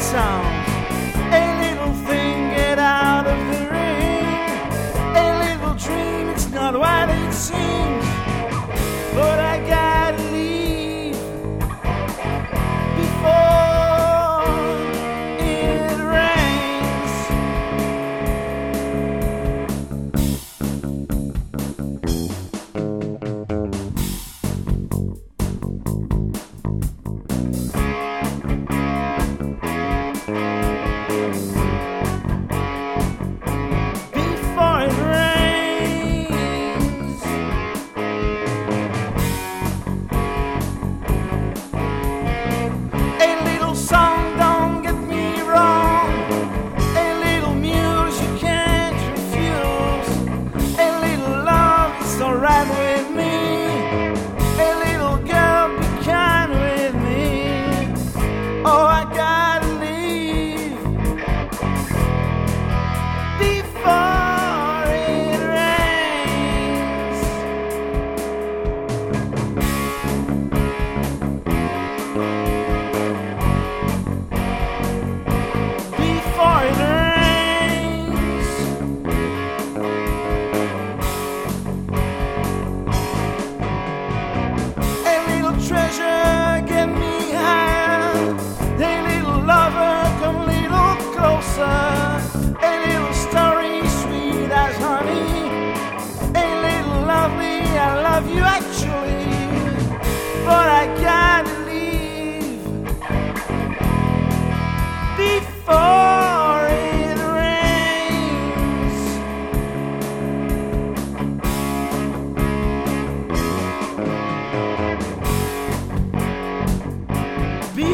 Sound.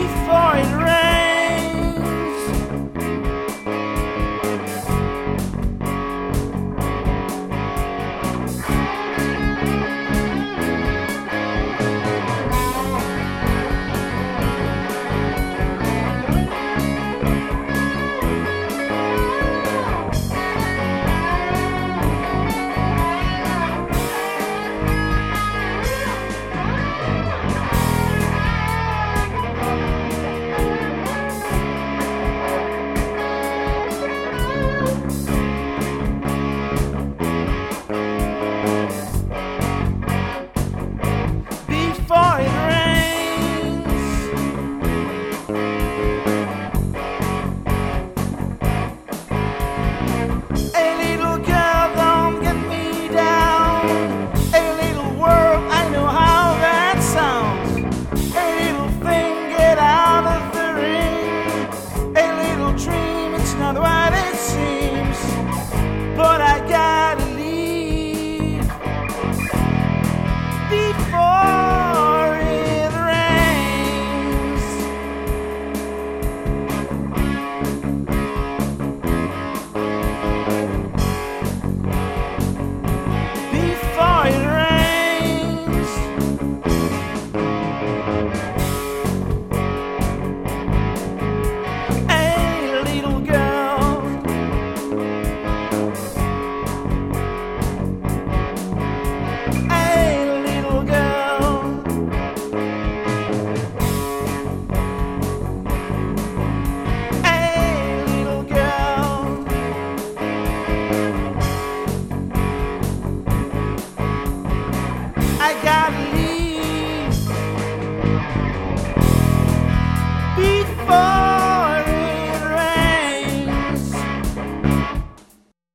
before it rains. not what it seems.